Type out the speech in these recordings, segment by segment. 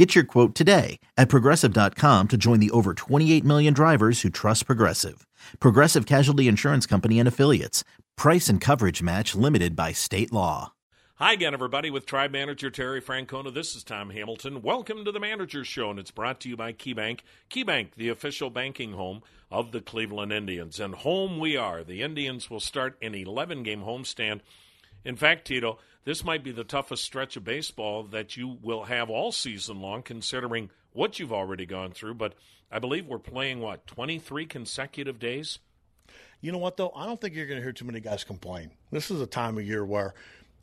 Get your quote today at progressive.com to join the over 28 million drivers who trust Progressive. Progressive Casualty Insurance Company and Affiliates. Price and coverage match limited by state law. Hi again, everybody, with Tribe Manager Terry Francona. This is Tom Hamilton. Welcome to the Manager Show, and it's brought to you by KeyBank. KeyBank, the official banking home of the Cleveland Indians. And home we are. The Indians will start an 11 game homestand. In fact, Tito, this might be the toughest stretch of baseball that you will have all season long, considering what you've already gone through. But I believe we're playing, what, 23 consecutive days? You know what, though? I don't think you're going to hear too many guys complain. This is a time of year where,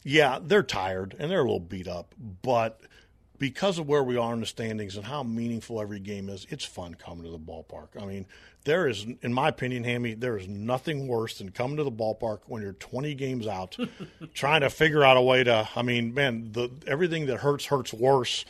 yeah, they're tired and they're a little beat up, but because of where we are in the standings and how meaningful every game is, it's fun coming to the ballpark. I mean, there is, in my opinion, Hammy, there is nothing worse than coming to the ballpark when you're 20 games out, trying to figure out a way to. I mean, man, the everything that hurts hurts worse.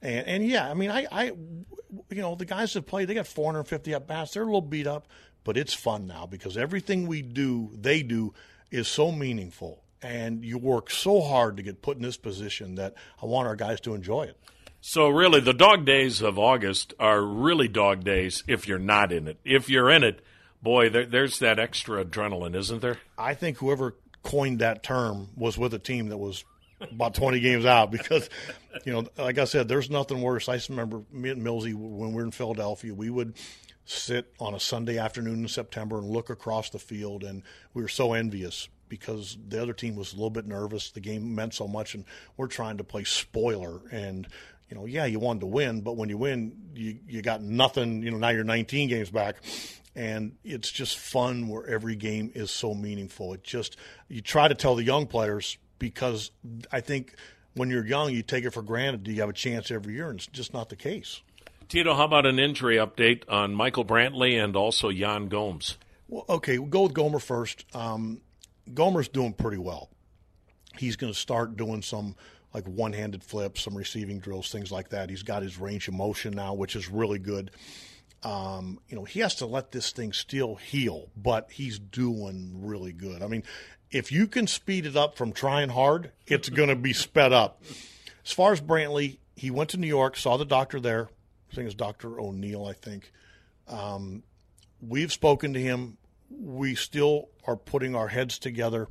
And, and yeah, I mean, I, I, you know, the guys that play, they got 450 at bats. They're a little beat up, but it's fun now because everything we do, they do, is so meaningful and you work so hard to get put in this position that I want our guys to enjoy it. So really, the dog days of August are really dog days if you're not in it. If you're in it, boy, there, there's that extra adrenaline, isn't there? I think whoever coined that term was with a team that was about 20 games out because, you know, like I said, there's nothing worse. I remember me and Millsy when we were in Philadelphia, we would sit on a Sunday afternoon in September and look across the field, and we were so envious because the other team was a little bit nervous. The game meant so much, and we're trying to play spoiler. And you know, yeah, you wanted to win, but when you win, you you got nothing. You know, now you're 19 games back, and it's just fun where every game is so meaningful. It just you try to tell the young players because I think when you're young, you take it for granted. Do you have a chance every year? And it's just not the case. Tito, how about an injury update on Michael Brantley and also Yan Gomes? Well, okay, we'll go with Gomer first. Um, Gomer's doing pretty well. He's going to start doing some like one-handed flips, some receiving drills, things like that. He's got his range of motion now, which is really good. Um, you know, he has to let this thing still heal, but he's doing really good. I mean, if you can speed it up from trying hard, it's going to be sped up. As far as Brantley, he went to New York, saw the doctor there. I think it's Dr. O'Neill, I think. Um, we've spoken to him we still are putting our heads together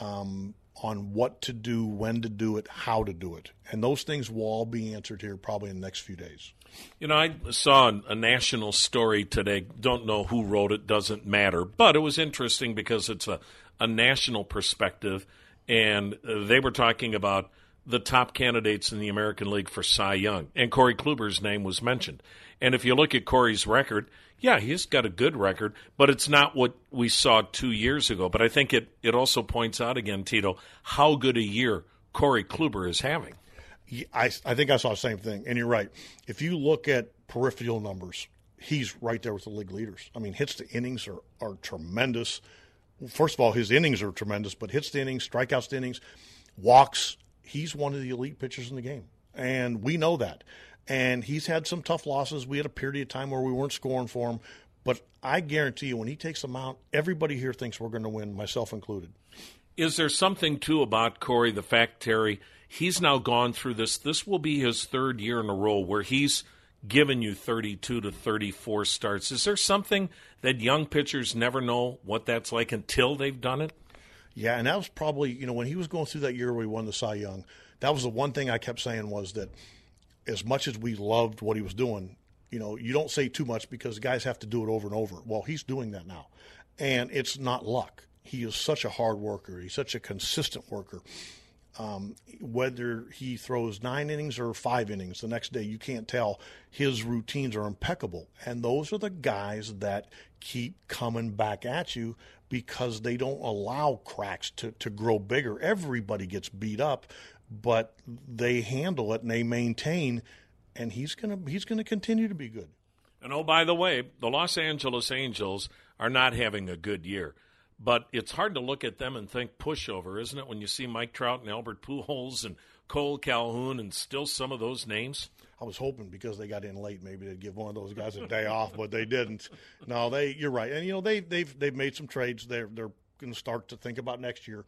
um, on what to do, when to do it, how to do it. And those things will all be answered here probably in the next few days. You know, I saw a national story today. Don't know who wrote it, doesn't matter. But it was interesting because it's a, a national perspective. And they were talking about the top candidates in the American League for Cy Young. And Corey Kluber's name was mentioned. And if you look at Corey's record, yeah, he's got a good record, but it's not what we saw two years ago. But I think it, it also points out again, Tito, how good a year Corey Kluber is having. I, I think I saw the same thing. And you're right. If you look at peripheral numbers, he's right there with the league leaders. I mean, hits to innings are, are tremendous. First of all, his innings are tremendous, but hits to innings, strikeouts to innings, walks, he's one of the elite pitchers in the game. And we know that. And he's had some tough losses. We had a period of time where we weren't scoring for him. But I guarantee you, when he takes them out, everybody here thinks we're going to win, myself included. Is there something, too, about Corey, the fact, Terry, he's now gone through this. This will be his third year in a row where he's given you 32 to 34 starts. Is there something that young pitchers never know what that's like until they've done it? Yeah, and that was probably, you know, when he was going through that year where he won the Cy Young, that was the one thing I kept saying was that as much as we loved what he was doing, you know, you don't say too much because guys have to do it over and over. Well, he's doing that now. And it's not luck. He is such a hard worker. He's such a consistent worker. Um, whether he throws nine innings or five innings the next day, you can't tell. His routines are impeccable. And those are the guys that keep coming back at you because they don't allow cracks to, to grow bigger. Everybody gets beat up, but they handle it and they maintain, and he's gonna he's gonna continue to be good. And oh, by the way, the Los Angeles Angels are not having a good year. But it's hard to look at them and think pushover, isn't it? When you see Mike Trout and Albert Pujols and Kole Calhoun and still some of those names. I was hoping because they got in late, maybe they'd give one of those guys a day off, but they didn't. No, they. You're right, and you know they they've they've made some trades. They're they're going to start to think about next year,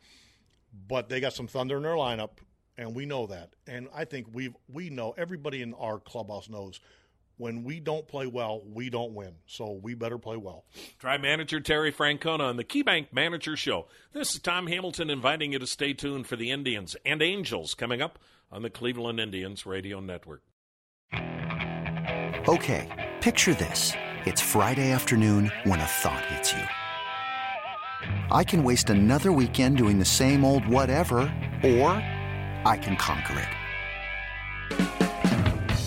but they got some thunder in their lineup, and we know that. And I think we've we know everybody in our clubhouse knows when we don't play well, we don't win. So we better play well. Tribe manager Terry Francona on the KeyBank Manager Show. This is Tom Hamilton inviting you to stay tuned for the Indians and Angels coming up on the Cleveland Indians Radio Network. Okay, picture this. It's Friday afternoon when a thought hits you. I can waste another weekend doing the same old whatever, or I can conquer it.